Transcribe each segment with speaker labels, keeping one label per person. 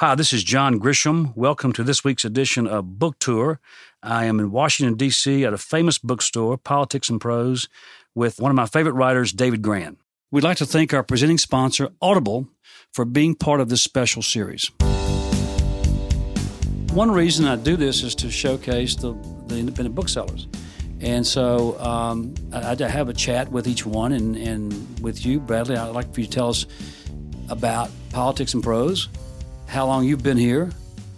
Speaker 1: Hi, this is John Grisham. Welcome to this week's edition of Book Tour. I am in Washington, D.C. at a famous bookstore, Politics and Prose, with one of my favorite writers, David Grann. We'd like to thank our presenting sponsor, Audible, for being part of this special series. One reason I do this is to showcase the, the independent booksellers. And so um, I, I have a chat with each one, and, and with you, Bradley, I'd like for you to tell us about Politics and Prose how long you've been here,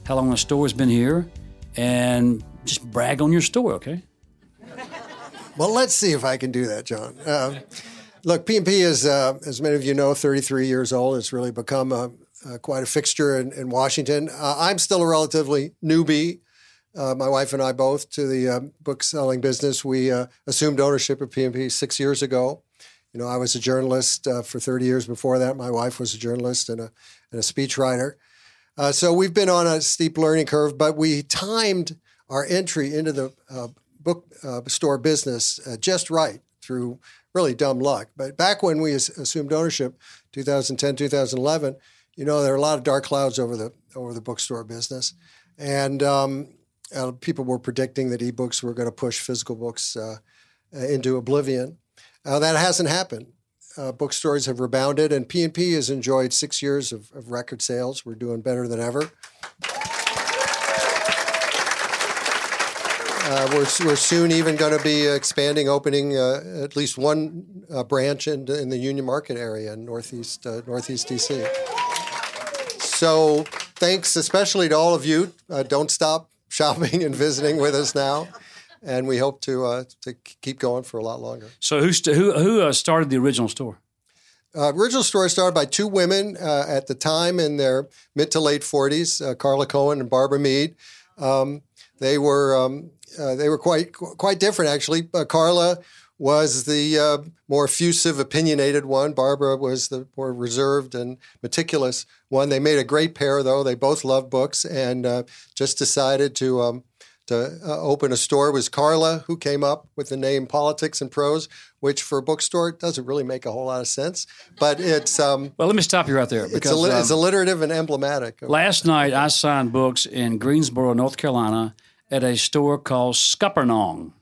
Speaker 1: how long the store's been here, and just brag on your store, okay?
Speaker 2: Well, let's see if I can do that, John. Uh, look, P&P is, uh, as many of you know, 33 years old. It's really become a, a quite a fixture in, in Washington. Uh, I'm still a relatively newbie. Uh, my wife and I both to the uh, book selling business. We uh, assumed ownership of P&P six years ago. You know, I was a journalist for 30 years before that. My wife was a journalist and a, and a speechwriter. Uh, so we've been on a steep learning curve, but we timed our entry into the uh, book uh, store business uh, just right through really dumb luck. But back when we assumed ownership, 2010, 2011, you know, there are a lot of dark clouds over the over the bookstore business, and um, uh, people were predicting that ebooks were going to push physical books uh, into oblivion. that hasn't happened uh, bookstores have rebounded, and P&P has enjoyed six years of, of record sales. We're doing better than ever. Uh, we're, we're soon even going to be expanding, opening uh, at least one uh, branch in, in, the Union Market area in Northeast uh, Northeast DC. So thanks especially to all of you. Uh, don't stop shopping and visiting with us now and we hope to uh, to keep going for a lot longer.
Speaker 1: So who st- who who uh, started the original store?
Speaker 2: Uh, original store started by two women uh, at the time in their mid to late forties, uh, Carla Cohen and Barbara Mead. Um, they were um, uh, they were quite quite different actually. Carla was the more effusive, opinionated one. Barbara was the more reserved and meticulous one. They made a great pair, though. They both loved books and just decided to um, to uh, open a store was Carla, who came up with the name Politics and Prose, which for a bookstore doesn't really make a whole lot of sense. But it's um,
Speaker 1: well, let me stop you right there
Speaker 2: because it's, um, it's alliterative and emblematic.
Speaker 1: Last night, I signed books in Greensboro, North Carolina, at a store called Scuppernong.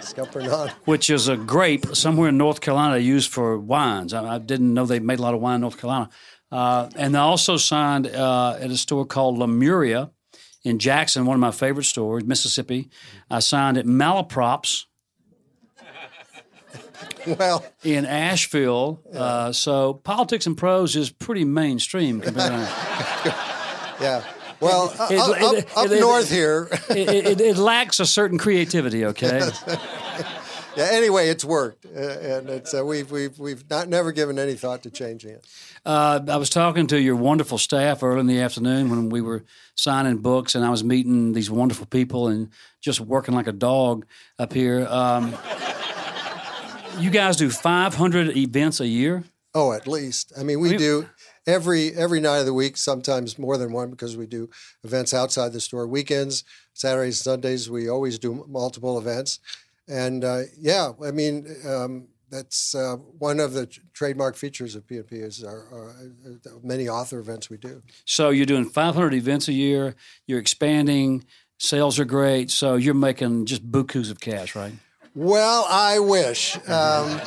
Speaker 2: Scuppernong.
Speaker 1: Which is a grape somewhere in North Carolina used for wines. I, I didn't know they made a lot of wine in North Carolina. Uh, and I also signed uh, at a store called Lemuria in Jackson, one of my favorite stores, Mississippi. I signed at Malaprops.
Speaker 2: well,
Speaker 1: in Asheville. Yeah. Uh, so politics and prose is pretty mainstream compared to.
Speaker 2: yeah. Well, it, up, it, up, it, north here,
Speaker 1: it, lacks a certain creativity. Okay.
Speaker 2: yeah. Anyway, it's worked, uh, and it's uh, we've we've we've not never given any thought to changing it.
Speaker 1: Uh, I was talking to your wonderful staff early in the afternoon when we were signing books, and I was meeting these wonderful people and just working like a dog up here. Um, you guys do 500 events a year?
Speaker 2: Oh, at least. I mean, we do every every night of the week, sometimes more than one because we do events outside the store. Weekends, Saturdays, Sundays, we always do multiple events. And uh, yeah, I mean, um, that's uh, one of the trademark features of P&P is our, our, uh, many author events we do.
Speaker 1: So you're doing 500 events a year. You're expanding. Sales are great. So you're making just bukus of cash, right?
Speaker 2: Well, I wish. Um,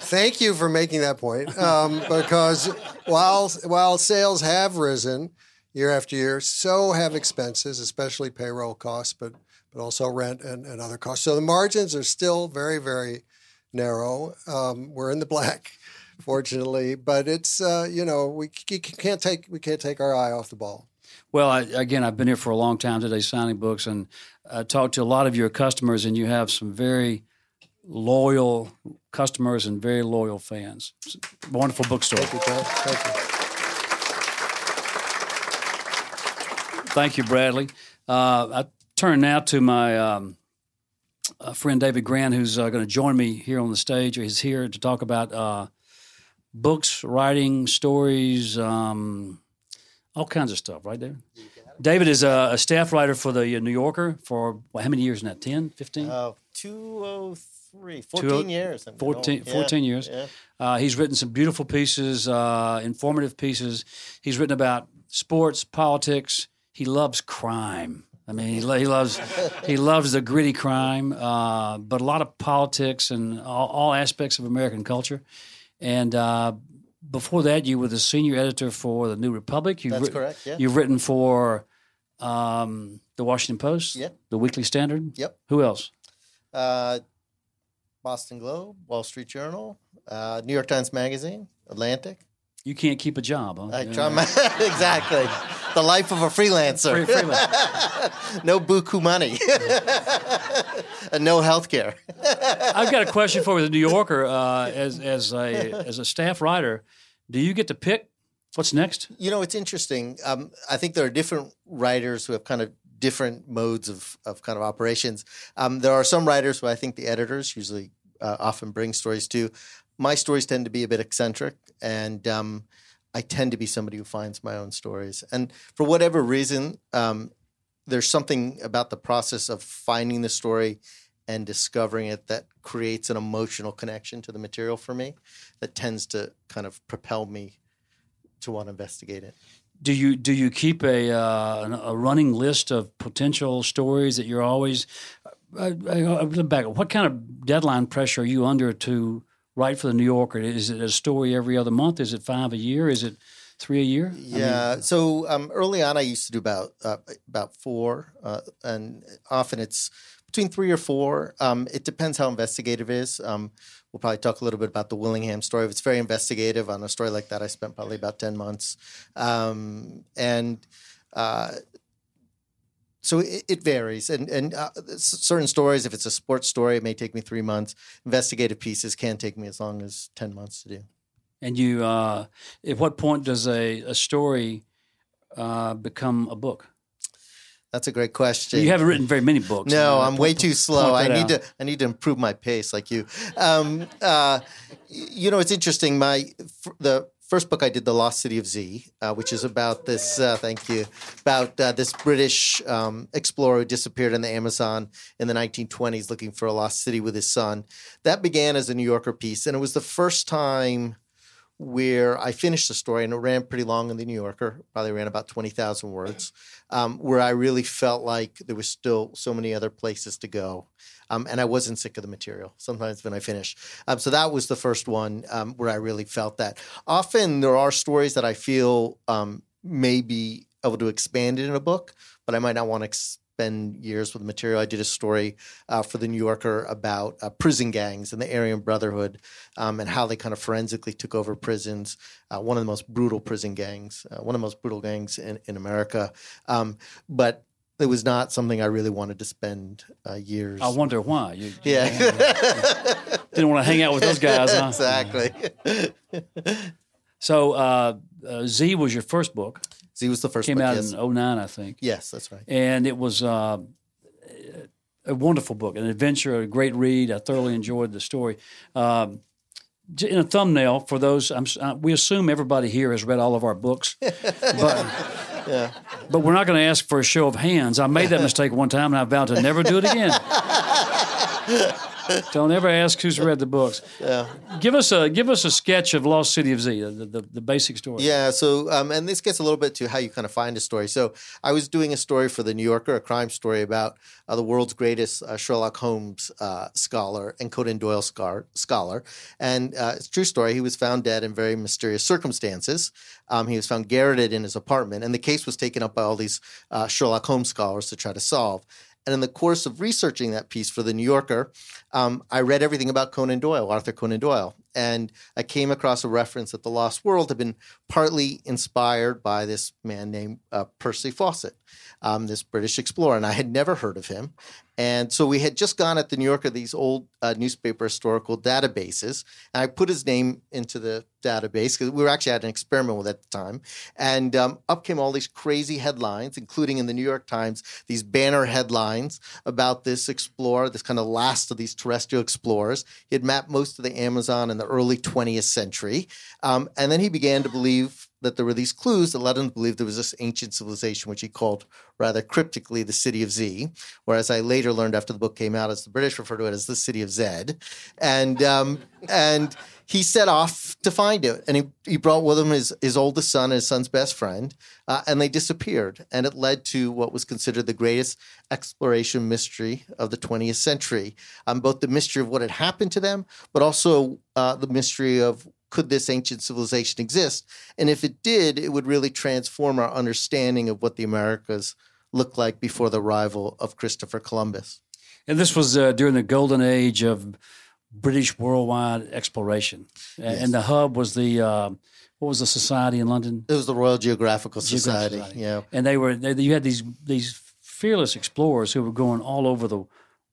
Speaker 2: thank you for making that point. Um, because while while sales have risen year after year, so have expenses, especially payroll costs, but but also rent and, and other costs. So the margins are still very, very narrow. Um, we're in the black, fortunately, but it's uh, you know we can't take we can't take our eye off the ball.
Speaker 1: Well, I, again, I've been here for a long time today, signing books, and I talked to a lot of your customers, and you have some very loyal customers and very loyal fans. Wonderful bookstore.
Speaker 2: Thank you. Thank you.
Speaker 1: Thank you, Bradley. Uh, I turn now to my um, uh, friend David Grann, who's uh, going to join me here on the stage. He's here to talk about uh, books, writing, stories, um, all kinds of stuff, right there. David is a, a, staff writer for the New Yorker for well, how many years now? 10, 15?
Speaker 3: Uh, 203 three, 14 years.
Speaker 1: 14, 14 years.
Speaker 3: Yeah.
Speaker 1: Uh, he's written some beautiful pieces, uh, informative pieces. He's written about sports, politics. He loves crime. I mean, he, he loves he loves the gritty crime, uh, but a lot of politics and all, all aspects of American culture. And uh, before that, you were the senior editor for the New Republic. You've
Speaker 3: That's
Speaker 1: writ-
Speaker 3: correct, yeah.
Speaker 1: You've written for um, the Washington Post,
Speaker 3: Yep.
Speaker 1: the Weekly Standard.
Speaker 3: Yep.
Speaker 1: Who else?
Speaker 3: Uh, Boston Globe, Wall Street Journal, uh, New York Times Magazine, Atlantic.
Speaker 1: You can't keep a job, huh?
Speaker 3: I try my exactly the life of a freelancer.
Speaker 1: Free- freelance.
Speaker 3: no buku money, and no health care.
Speaker 1: I've got a question for you, the New Yorker. Uh, as as a as a staff writer, do you get to pick what's next?
Speaker 3: You know, it's interesting. Um, I think there are different writers who have kind of different modes of, of kind of operations. Um, there are some writers who I think the editors usually uh, often bring stories to. My stories tend to be a bit eccentric, and um, I tend to be somebody who finds my own stories. And for whatever reason, um, there's something about the process of finding the story and discovering it that creates an emotional connection to the material for me that tends to kind of propel me to want to investigate it.
Speaker 1: Do you do you keep a uh, a running list of potential stories that you're always? Uh, uh, back. What kind of deadline pressure are you under to write for the New Yorker? Is it a story every other month? Is it five a year? Is it three a year? I mean,
Speaker 3: Yeah. so um, early on, I used to do about uh, about four, uh, and often it's between three or four. Um, it depends how investigative it is. Um, we'll probably talk a little bit about the Willingham story. If it's very investigative on a story like that, I spent probably about ten months, um, and. Uh, so it, it varies, and and uh, certain stories, if it's a sports story, it may take me three months. Investigative pieces can take me as long as ten months to do.
Speaker 1: And you, uh, at what point does a, a story uh, become a book?
Speaker 3: That's a great question.
Speaker 1: You haven't written very many books.
Speaker 3: No,
Speaker 1: Uh,
Speaker 3: I'm way too slow. I need
Speaker 1: out.
Speaker 3: to I need to improve my pace, like you. Um, uh, you know, it's interesting. My f- the first book I did, The Lost City of Z, uh, which is about this. Uh, thank you. About uh, this British um, explorer who disappeared in the Amazon in the 1920s, looking for a lost city with his son. That began as a New Yorker piece, and it was the first time where I finished the story, and it ran pretty long in the New Yorker. Probably ran about twenty thousand words, um, where I really felt like there was still so many other places to go, um, and I wasn't sick of the material. Sometimes when I finish, um, so that was the first one um, where I really felt that. Often there are stories that I feel um, may be able to expand it in a book, but I might not want to. Ex- Spend years with the material. I did a story uh, for the New Yorker about uh, prison gangs and the Aryan Brotherhood um, and how they kind of forensically took over prisons. Uh, one of the most brutal prison gangs, uh, one of the most brutal gangs in, in America. Um, but it was not something I really wanted to spend uh, years.
Speaker 1: I wonder why. You, you
Speaker 3: yeah,
Speaker 1: didn't want to hang out with those guys, huh?
Speaker 3: exactly.
Speaker 1: So uh, uh, Z was your first book.
Speaker 3: Z was the first
Speaker 1: Came
Speaker 3: book.
Speaker 1: out
Speaker 3: yes.
Speaker 1: in 09, I think.
Speaker 3: yes, that's right.
Speaker 1: And it was uh, a wonderful book, an adventure, a great read. I thoroughly enjoyed the story. Um, in a thumbnail, for those, I'm, uh, we assume everybody here has read all of our books, but, but we're not going to ask for a show of hands. I made that mistake one time, and I vowed to never do it again. Don't ever ask who's read the books. Yeah. Give us a give us a sketch of Lost City of Z, the, the, the basic story.
Speaker 3: Yeah. So, um, and this gets a little bit to how you kind of find a story. So, I was doing a story for the New Yorker, a crime story about uh, the world's greatest uh, Sherlock Holmes uh, scholar and Conan Doyle scar- scholar. And uh, it's a true story. He was found dead in very mysterious circumstances. Um, he was found garroted in his apartment, and the case was taken up by all these uh, Sherlock Holmes scholars to try to solve. And in the course of researching that piece for the New Yorker, um, I read everything about Conan Doyle, Arthur Conan Doyle, and I came across a reference that the Lost World had been partly inspired by this man named uh, Percy Fawcett, um, this British explorer, and I had never heard of him. And so we had just gone at the New Yorker these old uh, newspaper historical databases, and I put his name into the database because we were actually at an experiment with it at the time, and um, up came all these crazy headlines, including in the New York Times, these banner headlines about this explorer, this kind of last of these terrestrial explorers. He had mapped most of the Amazon in the early 20th century, um, and then he began to believe that there were these clues that led him to believe there was this ancient civilization, which he called rather cryptically the City of Z, whereas I later learned after the book came out, as the British refer to it as the City of Zed, and um, and he set off to find it, and he, he brought with him his, his oldest son and his son's best friend, uh, and they disappeared. And it led to what was considered the greatest exploration mystery of the 20th century. Um, both the mystery of what had happened to them, but also uh, the mystery of could this ancient civilization exist? And if it did, it would really transform our understanding of what the Americas looked like before the arrival of Christopher Columbus.
Speaker 1: And this was uh, during the golden age of British worldwide exploration, yes. and the hub was the uh, what was the society in London?
Speaker 3: It was the Royal Geographical Society.
Speaker 1: Society.
Speaker 3: Yeah,
Speaker 1: and they were they, you had these these fearless explorers who were going all over the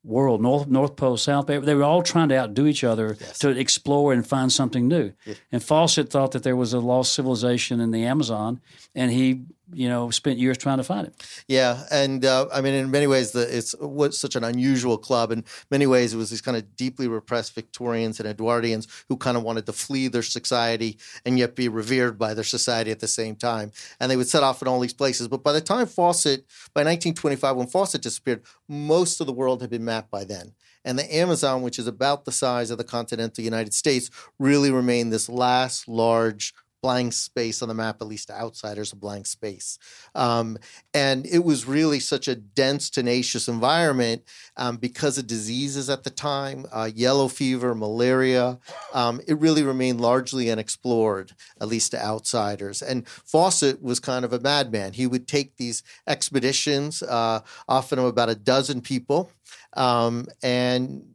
Speaker 1: world, North North Pole, South Pole. They were all trying to outdo each other yes. to explore and find something new. Yeah. And Fawcett thought that there was a lost civilization in the Amazon, and he you know spent years trying to find it.
Speaker 3: Yeah, and uh, I mean, in many ways, the, it's was such an unusual club. In many ways, it was these kind of deeply repressed Victorians and Edwardians who kind of wanted to flee their society and yet be revered by their society at the same time. And they would set off in all these places. But by the time Fawcett, by 1925, when Fawcett disappeared, most of the world had been mapped by then. And the Amazon, which is about the size of the continental United States, really remained this last large blank space on the map, at least to outsiders, a blank space. Um, and it was really such a dense, tenacious environment um, because of diseases at the time, uh, yellow fever, malaria. Um, it really remained largely unexplored, at least to outsiders. And Fawcett was kind of a madman. He would take these expeditions, uh, often of about a dozen people, um, and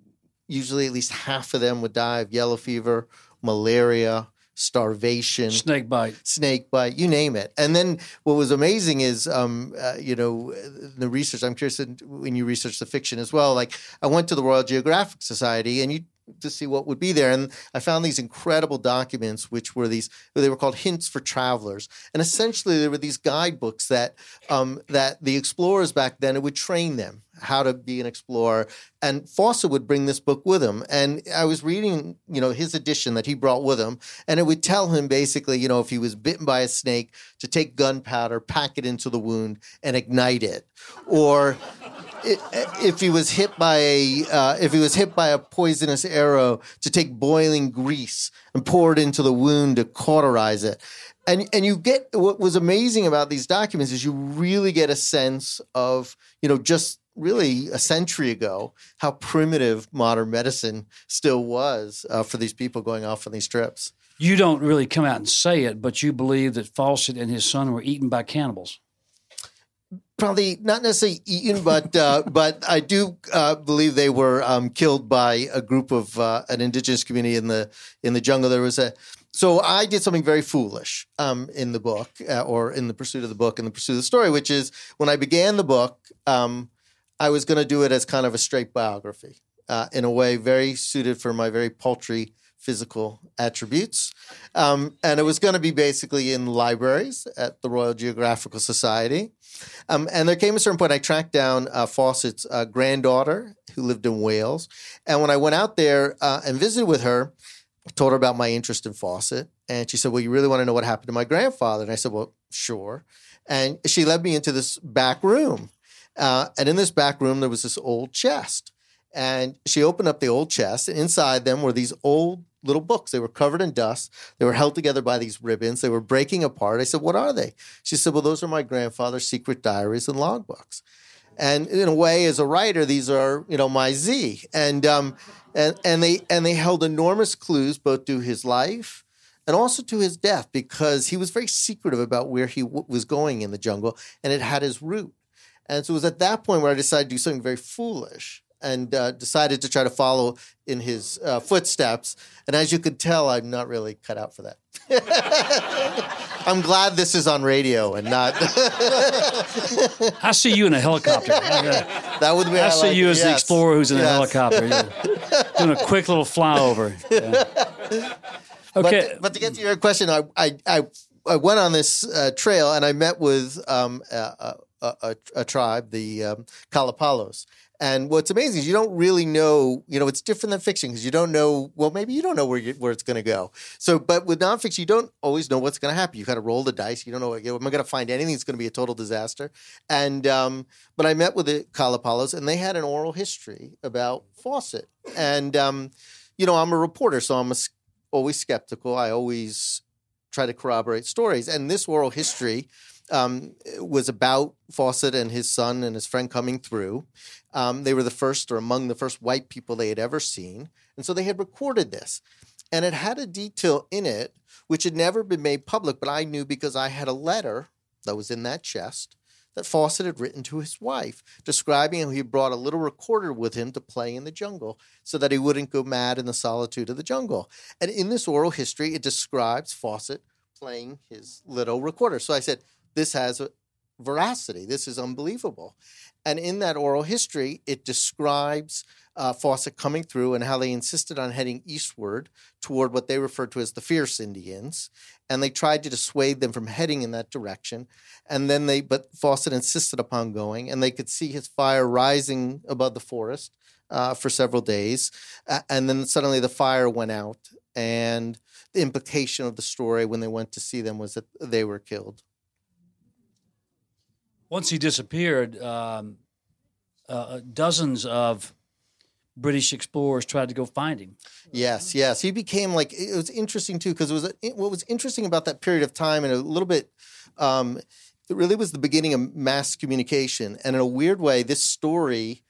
Speaker 3: usually at least half of them would die of yellow fever, malaria, starvation,
Speaker 1: snake bite,
Speaker 3: snake bite, you name it. And then what was amazing is, um, uh, you know, the research. I'm curious when you research the fiction as well. Like I went to the Royal Geographic Society, and you to see what would be there. And I found these incredible documents, which were these they were called hints for travelers. And essentially, there were these guidebooks that um, that the explorers back then it would train them how to be an explorer. And Fawcett would bring this book with him. And I was reading, you know, his edition that he brought with him, and it would tell him basically, you know, if he was bitten by a snake, to take gunpowder, pack it into the wound, and ignite it, or if he was hit by a uh, if he was hit by a poisonous arrow to take boiling grease and pour it into the wound to cauterize it and and you get what was amazing about these documents is you really get a sense of you know just really a century ago how primitive modern medicine still was uh, for these people going off on these trips
Speaker 1: you don't really come out and say it but you believe that fawcett and his son were eaten by cannibals
Speaker 3: probably not necessarily eaten, but uh, but I do uh, believe they were um, killed by a group of uh, an indigenous community in the in the jungle. There was a so I did something very foolish um, in the book, uh, or in the pursuit of the book, in the pursuit of the story, which is when I began the book, um, I was going to do it as kind of a straight biography, uh, in a way very suited for my very paltry physical attributes. Um, and it was going to be basically in libraries at the Royal Geographical Society. Um, and there came a certain point I tracked down uh, Fawcett's uh, granddaughter who lived in Wales. And when I went out there uh, and visited with her, I told her about my interest in Fawcett. And she said, Well, you really want to know what happened to my grandfather? And I said, Well, sure. And she led me into this back room. Uh, and in this back room, there was this old chest. And she opened up the old chest, and inside them were these old little books. They were covered in dust. They were held together by these ribbons. They were breaking apart. I said, What are they? She said, Well, those are my grandfather's secret diaries and logbooks. And in a way, as a writer, these are, you know, my Z. And um, and and they and they held enormous clues both to his life and also to his death because he was very secretive about where he w- was going in the jungle, and it had his route. And so it was at that point where I decided to do something very foolish and uh, decided to try to follow in his uh, footsteps. And as you could tell, I'm not really cut out for that. I'm glad this is on radio and not.
Speaker 1: I see you in a helicopter.
Speaker 3: that would be.
Speaker 1: I, I see like you as yes. the explorer who's in yes. a helicopter, yeah. doing a quick little flyover. Yeah.
Speaker 3: Okay, but, but, to get to your question, I I I, I went on this uh, trail and I met with um, a, a, a, tribe, the um, Kalapalos. And what's amazing is you don't really know, you know, it's different than fiction because you don't know, well, maybe you don't know where, you, where it's going to go. So, but with nonfiction, you don't always know what's going to happen. You kind of roll the dice. You don't know am I going to find anything that's going to be a total disaster? And, um, but I met with the Kalapalos and they had an oral history about Fawcett. And, um, you know, I'm a reporter, so I'm a, always skeptical. I always try to corroborate stories. And this oral history, um, was about Fawcett and his son and his friend coming through. Um, they were the first or among the first white people they had ever seen. And so they had recorded this. And it had a detail in it which had never been made public, but I knew because I had a letter that was in that chest that Fawcett had written to his wife, describing how he brought a little recorder with him to play in the jungle so that he wouldn't go mad in the solitude of the jungle. And in this oral history, it describes Fawcett playing his little recorder. So I said, this has veracity. This is unbelievable. And in that oral history, it describes uh, Fawcett coming through and how they insisted on heading eastward toward what they referred to as the fierce Indians. And they tried to dissuade them from heading in that direction. And then they, but Fawcett insisted upon going, and they could see his fire rising above the forest uh, for several days. Uh, and then suddenly the fire went out. And the implication of the story when they went to see them was that they were killed
Speaker 1: once he disappeared, um, uh, dozens of British explorers tried to go find him.
Speaker 3: Yes, yes, he became like it was interesting too because it was what was interesting about that period of time and a little bit. Um, it really was the beginning of mass communication, and in a weird way, this story,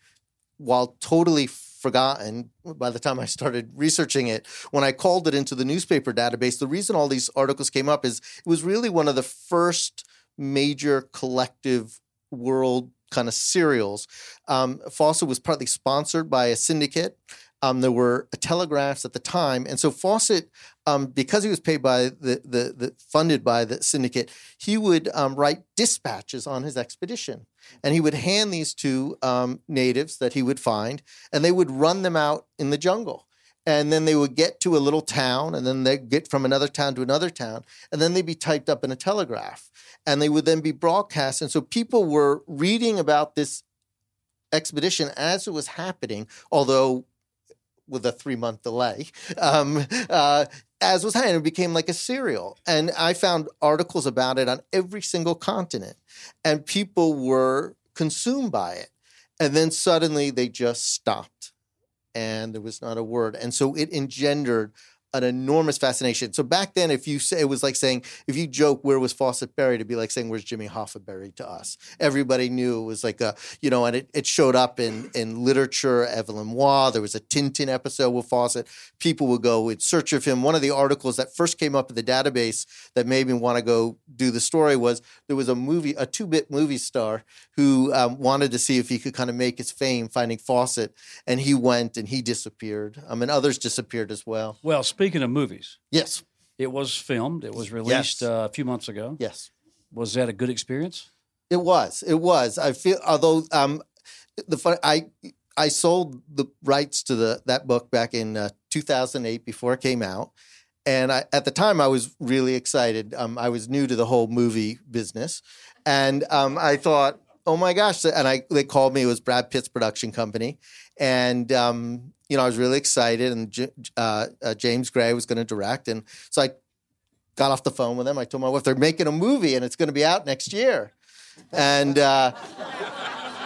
Speaker 3: while totally forgotten by the time I started researching it. When I called it into the newspaper database, the reason all these articles came up is it was really one of the first major collective world kind of serials. Um, Fawcett was partly sponsored by a syndicate. Um, there were telegraphs at the time, and so Fawcett, um, because he was paid by the, the, the funded by the syndicate, he would um, write dispatches on his expedition, and he would hand these to um, natives that he would find, and they would run them out in the jungle and then they would get to a little town and then they'd get from another town to another town and then they'd be typed up in a telegraph and they would then be broadcast. And so people were reading about this expedition as it was happening although with a three month delay um, uh, as was happening. It became like a serial. And i found articles about it on every single continent and people were consumed by it. And then suddenly they just stopped and there was not a word. And so it engendered an enormous fascination. So back then, if you say it was like saying, if you joke where was Fawcett buried, it'd be like saying where's Jimmy Hoffa buried to us. Everybody knew it was like a, you know, and it, it showed up in in literature. Evelyn Waugh, there was a Tintin episode with Fawcett. People would go in search of him. One of the articles that first came up in the database that made me want to go do the story was there was a movie, a two bit movie star who um, wanted to see if he could kind of make his fame finding Fawcett, and he went and he disappeared. I mean, others disappeared as well.
Speaker 1: Well speaking of movies,
Speaker 3: yes,
Speaker 1: it was filmed. It was released yes. uh, a few months ago.
Speaker 3: Yes,
Speaker 1: was that a good experience?
Speaker 3: It was. It was. I feel although um, the fun, I I sold the rights to the that book back in uh, 2008 before it came out. And I, at the time, I was really excited. Um, I was new to the whole movie business, and um, I thought, "Oh my gosh!" And I they called me. It was Brad Pitt's production company, and um, you know, I was really excited, and uh, uh, James Gray was going to direct, and so I got off the phone with him. I told my wife they're making a movie, and it's going to be out next year, and uh,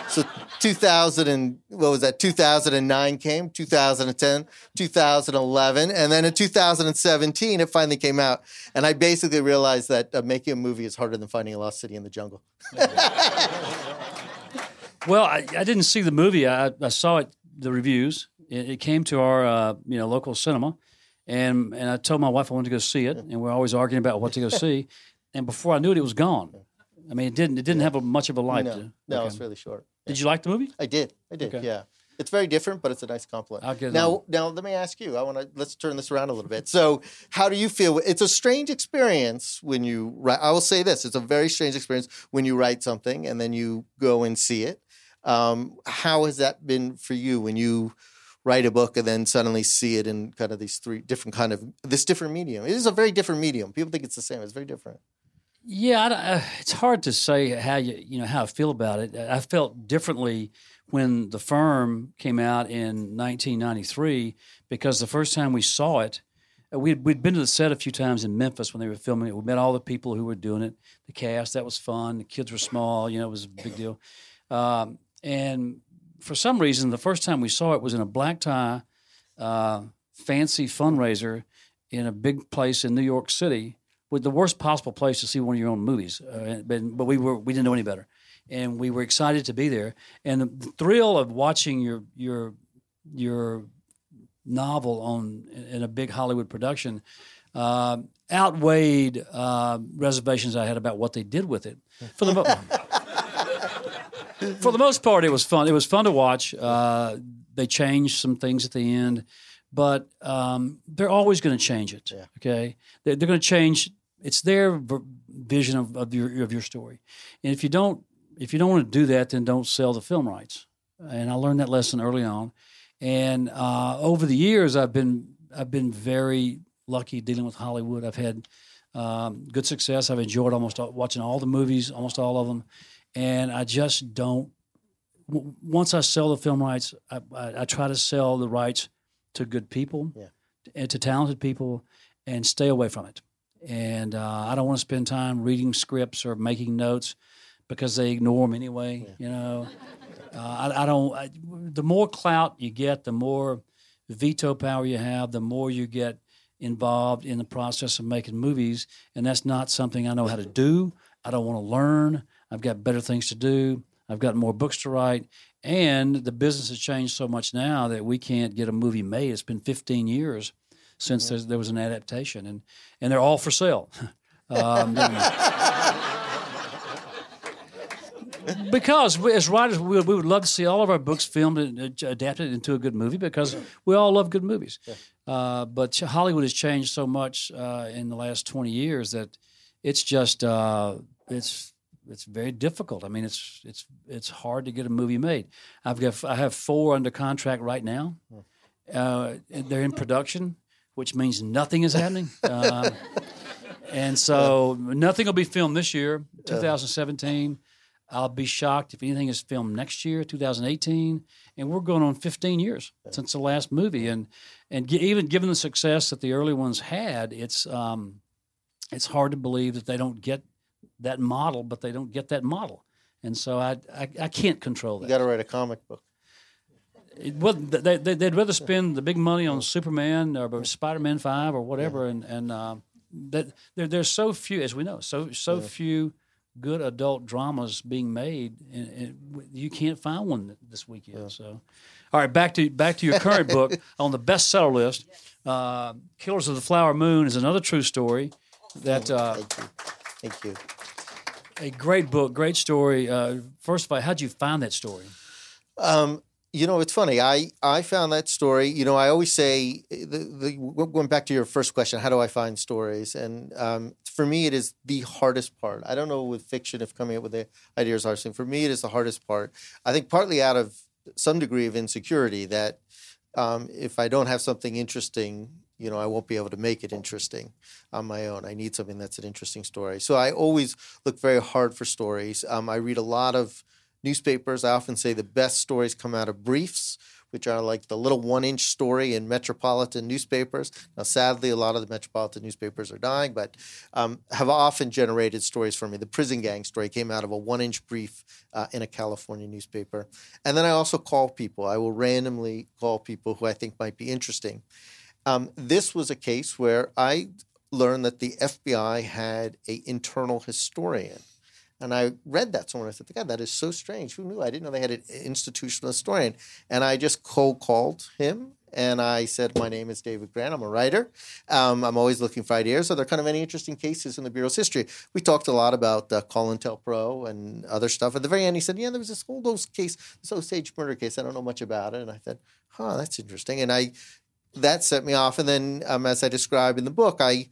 Speaker 3: so 2000 and what was that? 2009 came, 2010, 2011, and then in 2017 it finally came out, and I basically realized that uh, making a movie is harder than finding a lost city in the jungle.
Speaker 1: well, I, I, didn't see the movie. I, I saw it, the reviews it, it came to our uh, you know local cinema, and and I told my wife I wanted to go see it, and we're always arguing about what to go see, and before I knew it, it was gone. I mean, it didn't it didn't have a, much of a life.
Speaker 3: No,
Speaker 1: to,
Speaker 3: no, okay. it's really short.
Speaker 1: Did you like the movie?
Speaker 3: I did. I did. Okay. Yeah. It's very different, but it's a nice complement.
Speaker 1: I'll get
Speaker 3: now, now let me ask you. I want to let's turn this around a little bit. So, how do you feel? It's a strange experience when you write. I will say this: it's a very strange experience when you write something and then you go and see it. Um, how has that been for you when you write a book and then suddenly see it in kind of these three different kind of this different medium. It is a very different medium. People think it's the same. It's very different.
Speaker 1: Yeah, uh, it's hard to say how you you know how I feel about it. I felt differently when the firm came out in 1993 because the first time we saw it, uh, we'd, we'd been to the set a few times in Memphis when they were filming it. We met all the people who were doing it, the cast. That was fun. The kids were small. You know, it was a big deal. Um, and for some reason, the first time we saw it was in a black tie, uh, fancy fundraiser in a big place in New York City with the worst possible place to see one of your own movies. Uh, but, but we were we didn't know any better, and we were excited to be there. And the, thrill of watching your your your novel on in a big Hollywood production uh, outweighed uh, reservations I had about what they did with it. For the for the most part, it was fun. It was fun to watch. Uh, they changed some things at the end, but um, they're always going to change it.
Speaker 3: Yeah.
Speaker 1: Okay, they're, they're going to change. It's their v- vision of, of your of your story, and if you don't if you don't want to do that, then don't sell the film rights. And I learned that lesson early on. And uh, over the years, I've been I've been very lucky dealing with Hollywood. I've had um, good success. I've enjoyed almost all, watching all the movies, almost all of them, and I just don't. W- once I sell the film rights, I, I, I try to sell the rights to good people
Speaker 3: Yeah.
Speaker 1: and to talented people, and stay away from it. And uh, I don't want to spend time reading scripts or making notes because they ignore them anyway. You know, uh, I, I don't. I, the more clout you get, the more veto power you have, the more you get involved in the process of making movies, and that's not something I know how to do. I don't want to learn. I've got better things to do. I've got more books to write, and the business has changed so much now that we can't get a movie made. It's been 15 years since there's- there was an adaptation, and and they're all for sale. um, because we, as writers, we, we would love to see all of our books filmed and uh, adapted into a good movie because we all love good movies. Uh, but Hollywood has changed so much uh, in the last twenty years that it's just uh, it's it's very difficult. I mean, it's it's it's hard to get a movie made. I've got I have four under contract right now. Uh, and they're in production, which means nothing is happening. Um, and so nothing will be filmed this year, 2017. I'll be shocked if anything is filmed next year, 2018, and we're going on 15 years since the last movie. And and gi- even given the success that the early ones had, it's um, it's hard to believe that they don't get that model, but they don't get that model. And so I I, I can't control that.
Speaker 3: You
Speaker 1: that.
Speaker 3: got to write a comic book.
Speaker 1: It, well, they, they, they'd rather spend the big money on Superman or Spider-Man Five or whatever, and and uh, that there, there's so few, as we know, so so few good adult dramas being made, and, and you can't find one this weekend. So, all right, back to back to your current book on the bestseller list. Uh, Killers of the Flower Moon is another true story. That uh,
Speaker 3: Thank you.
Speaker 1: A great book, great story. Uh, first of all, how'd you find that story?
Speaker 3: Um, you know, it's funny. I I found that story. You know, I always say the, the going back to your first question, how do I find stories? And um, for me, it is the hardest part. I don't know with fiction if coming up with the ideas hard thing. For me, it is the hardest part. I think partly out of some degree of insecurity that um, if I don't have something interesting, you know, I won't be able to make it interesting on my own. I need something that's an interesting story. So I always look very hard for stories. Um, I read a lot of newspapers. I often say the best stories come out of briefs, which are like the little one inch story in metropolitan newspapers. Now, sadly, a lot of the metropolitan newspapers are dying, but um, have often generated stories for me. The prison gang story came out of a one inch brief uh, in a California newspaper. And then I also call people. I will randomly call people who I think might be interesting. Um, this was a case where I learned that the FBI had a internal historian. And I read that somewhere. I said, God, that is so strange. Who knew? I didn't know they had an institutional historian. And I just cold called him and I said, My name is David Grann. I'm a writer. Um, I'm always looking for ideas. Are there kind of any interesting cases in the Bureau's history? We talked a lot about uh, Pro and other stuff. At the very end, he said, Yeah, there was this whole case, this Osage murder case. I don't know much about it. And I said, Huh, that's interesting. And I, that set me off. And then, um, as I describe in the book, I,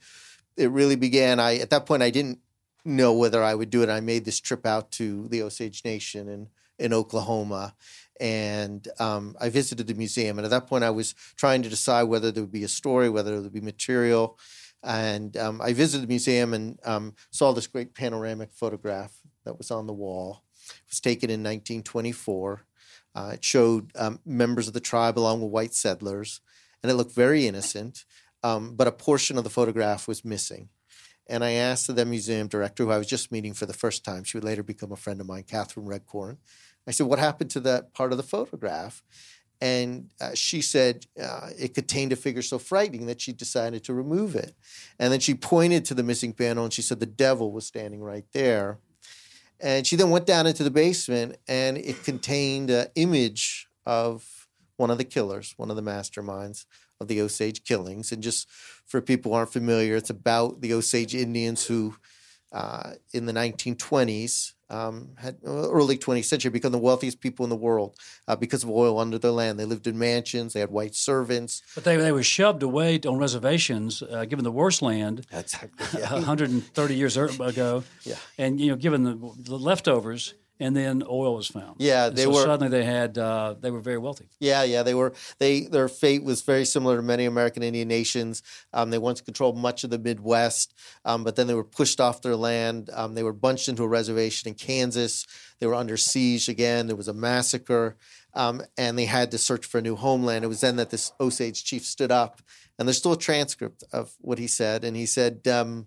Speaker 3: it really began. I at that point I didn't know whether I would do it. I made this trip out to the Osage Nation in in Oklahoma, and um, I visited the museum. And at that point, I was trying to decide whether there would be a story, whether there would be material. And um, I visited the museum and um, saw this great panoramic photograph that was on the wall. It was taken in 1924. Uh, it showed um, members of the tribe along with white settlers, and it looked very innocent. Um, but a portion of the photograph was missing. And I asked the museum director, who I was just meeting for the first time, she would later become a friend of mine, Kathryn Red Corn. I said, What happened to that part of the photograph? And uh, she said uh, it contained a figure so frightening that she decided to remove it. And then she pointed to the missing panel and she said the devil was standing right there. And she then went down into the basement and it contained an image of one of the killers, one of the masterminds of the Osage killings. And just for people who aren't familiar, it's about the Osage Indians who, uh, in the 1920s, um, had early 20th century become the wealthiest people in the world uh, because of oil under their land. They lived in mansions. They had white servants.
Speaker 1: But they, they were shoved away on reservations, uh, given the worst land,
Speaker 3: exactly,
Speaker 1: yeah. 130 years ago.
Speaker 3: Yeah.
Speaker 1: And you know, given the, the leftovers, and then oil was found.
Speaker 3: Yeah,
Speaker 1: and
Speaker 3: they
Speaker 1: so
Speaker 3: were
Speaker 1: suddenly they had uh, they were very wealthy.
Speaker 3: Yeah, yeah, they were. They their fate was very similar to many American Indian nations. Um, they once controlled much of the Midwest, um, but then they were pushed off their land. Um, they were bunched into a reservation in Kansas. They were under siege again. There was a massacre, um, and they had to search for a new homeland. It was then that this Osage chief stood up, and there's still a transcript of what he said. And he said um,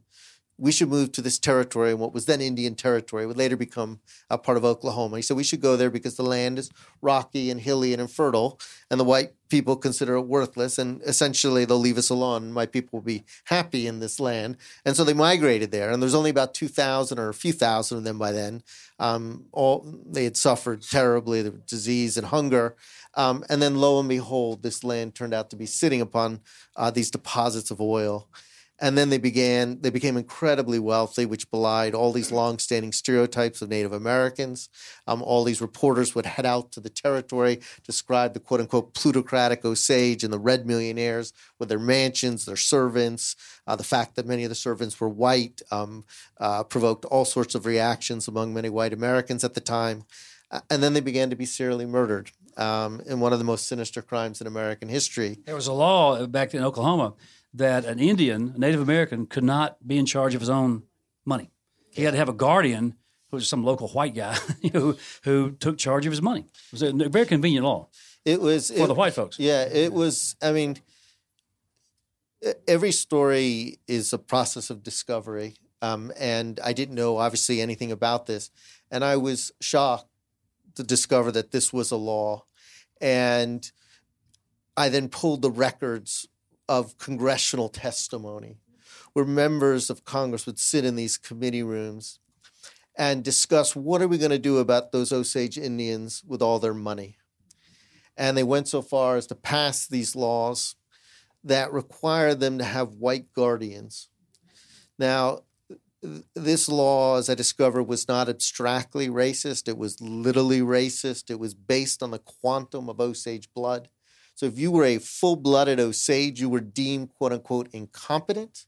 Speaker 3: we should move to this territory and what was then Indian territory would later become a part of Oklahoma. He said we should go there because the land is rocky and hilly and infertile, and the white people consider it worthless, and essentially they'll leave us alone. My people will be happy in this land, and so they migrated there. And there's only about two thousand or a few thousand of them by then. Um, all they had suffered terribly, the disease and hunger. Um, and then lo and behold, this land turned out to be sitting upon uh, these deposits of oil and then they began they became incredibly wealthy which belied all these long-standing stereotypes of native americans. Um, all these reporters would head out to the territory describe the quote-unquote plutocratic osage and the red millionaires with their mansions their servants. Uh, the fact that many of the servants were white um, uh, provoked all sorts of reactions among many white americans at the time. Uh, and then they began to be serially murdered um, in one of the most sinister crimes in american history.
Speaker 1: There was a law back in Oklahoma that an Indian, a Native American, could not be in charge of his own money. He had to have a guardian who was some local white guy who who took charge of his money. It was a very convenient law
Speaker 3: it was
Speaker 1: for
Speaker 3: it-
Speaker 1: the white folks.
Speaker 3: Yeah, it was. I mean, every story is a process of discovery, um, and I didn't know obviously anything about this, and I was shocked to discover that this was a law, and I then pulled the records of congressional testimony, where members of Congress would sit in these committee rooms and discuss what are we going to do about those Osage Indians with all their money and they went so far as to pass these laws that require them to have white guardians. Now, this law, as I discovered, was not abstractly racist. It was literally racist. It was based on the quantum of Osage blood. So if you were a full blooded Osage, you were deemed quote unquote incompetent,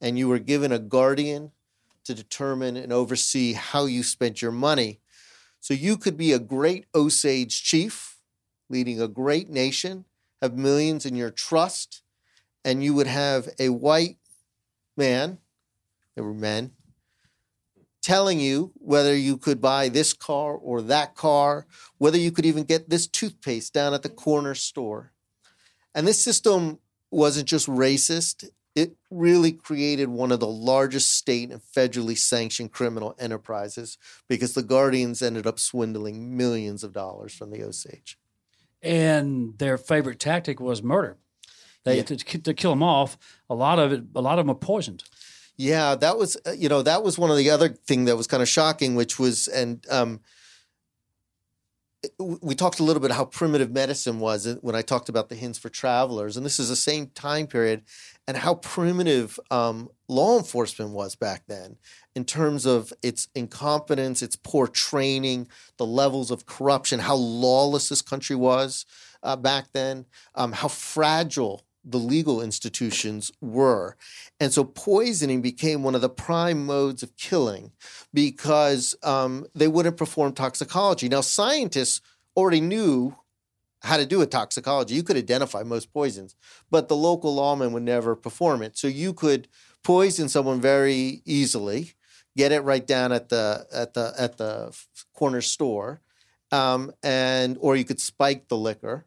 Speaker 3: and you were given a guardian to determine and oversee how you spent your money. So you could be a great Osage chief leading a great nation, have millions in your trust, and you would have a white man, there were men, telling you whether you could buy this car or that car, whether you could even get this toothpaste down at the corner store. And this system wasn't just racist, it really created one of the largest state and federally sanctioned criminal enterprises because the Guardians ended up swindling millions of dollars from the Osage.
Speaker 1: and their favorite tactic was murder. They
Speaker 3: Yeah.
Speaker 1: to, to kill them off. A lot of it, a lot of them were poisoned.
Speaker 3: Yeah, that was uh, you know that was one of the other thing that was kind of shocking, which was and um, we talked a little bit how primitive medicine was uh, when I talked about the hints for travelers, and this is the same time period, and how primitive um, law enforcement was back then in terms of its incompetence, its poor training, the levels of corruption, how lawless this country was uh, back then, um, how fragile the legal institutions were. And so poisoning became one of the prime modes of killing because um, they wouldn't perform toxicology. Now, scientists already knew how to do a toxicology. You could identify most poisons, but the local lawman would never perform it. So you could poison someone very easily, get it right down at the at the at the corner store, um, and or you could spike the liquor,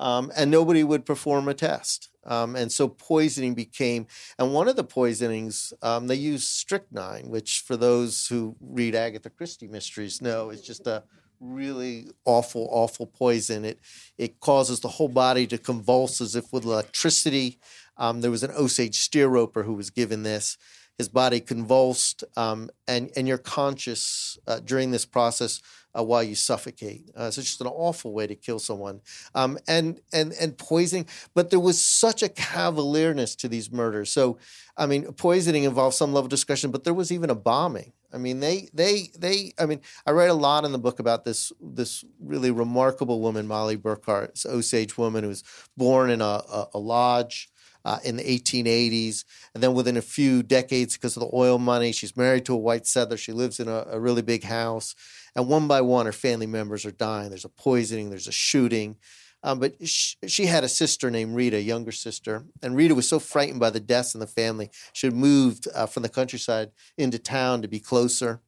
Speaker 3: um, and nobody would perform a test. Um, and so poisoning became, and one of the poisonings um, they used strychnine, which for those who read Agatha Christie mysteries know is just a really awful, awful poison. It it causes the whole body to convulse as if with electricity. Um, there was an Osage steer roper who was given this. His body convulsed, um, and and you're conscious uh, during this process uh, while you suffocate. Uh, so it's just an awful way to kill someone. Um, and and and poisoning, but there was such a cavalierness to these murders. So, I mean, poisoning involved some level of discretion, but there was even a bombing. I mean, they they they. I mean, I write a lot in the book about this this really remarkable woman, Mollie Burkhart, this Osage woman who was born in a, a, a lodge. Uh, in the 1880s. And then within a few decades, because of the oil money, she's married to a white settler. She lives in a, a, really big house. And one by one, her family members are dying. There's a poisoning, there's a shooting. Um, but she, she, had a sister named Rita, younger sister, and Rita was so frightened by the deaths in the family, she had moved uh, from the countryside into town to be closer.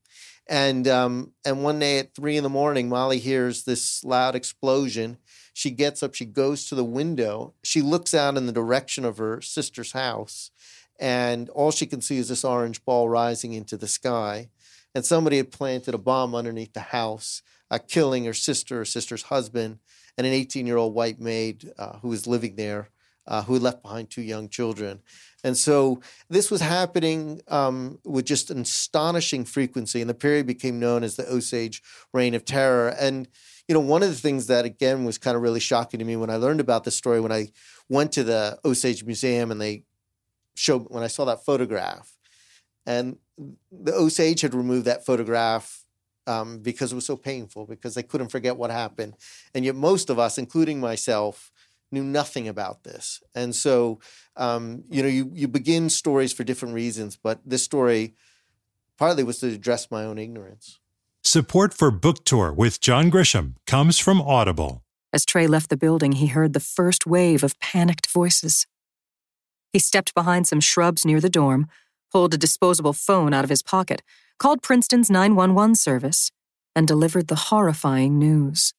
Speaker 3: And um, and one day at three in the morning, Molly hears this loud explosion. She gets up, she goes to the window, she looks out in the direction of her sister's house, and all she can see is this orange ball rising into the sky. And somebody had planted a bomb underneath the house, uh, killing her sister, her sister's husband, and an 18 year old white maid uh, who was living there, uh, who left behind two young children. And so this was happening um, with just an astonishing frequency, and the period became known as the Osage Reign of Terror. And you know, one of the things that again was kind of really shocking to me when I learned about this story, when I went to the Osage Museum and they showed when I saw that photograph, and the Osage had removed that photograph um, because it was so painful, because they couldn't forget what happened. And yet, most of us, including myself, knew nothing about this. And so, um, you know, you, you begin stories for different reasons, but this story partly was to address my own ignorance.
Speaker 4: Support for Book Tour with John Grisham comes from Audible.
Speaker 5: As Trey left the building, he heard the first wave of panicked voices. He stepped behind some shrubs near the dorm, pulled a disposable phone out of his pocket, called Princeton's 911 service, and delivered the horrifying news.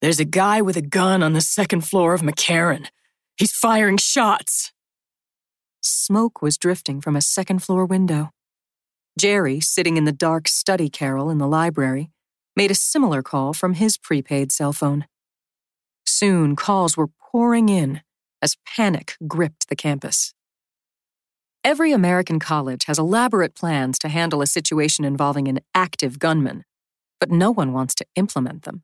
Speaker 6: There's a guy with a gun on the second floor of McCarran. He's firing shots.
Speaker 5: Smoke was drifting from a second floor window. Jerry, sitting in the dark study carrel in the library, made a similar call from his prepaid cell phone. Soon, calls were pouring in as panic gripped the campus. Every American college has elaborate plans to handle a situation involving an active gunman, but no one wants to implement them.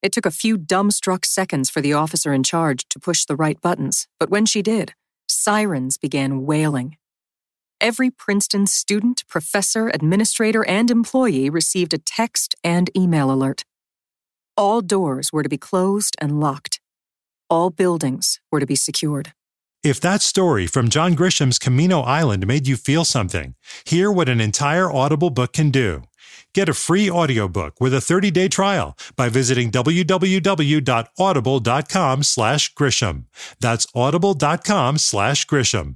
Speaker 5: It took a few dumbstruck seconds for the officer in charge to push the right buttons, but when she did, sirens began wailing. Every Princeton student, professor, administrator, and employee received a text and email alert. All doors were to be closed and locked. All buildings were to be secured.
Speaker 4: If that story from John Grisham's Camino Island made you feel something, hear what an entire Audible book can do. Get a free audiobook with a 30-day trial by visiting www.audible.com slash Grisham. That's audible.com slash Grisham.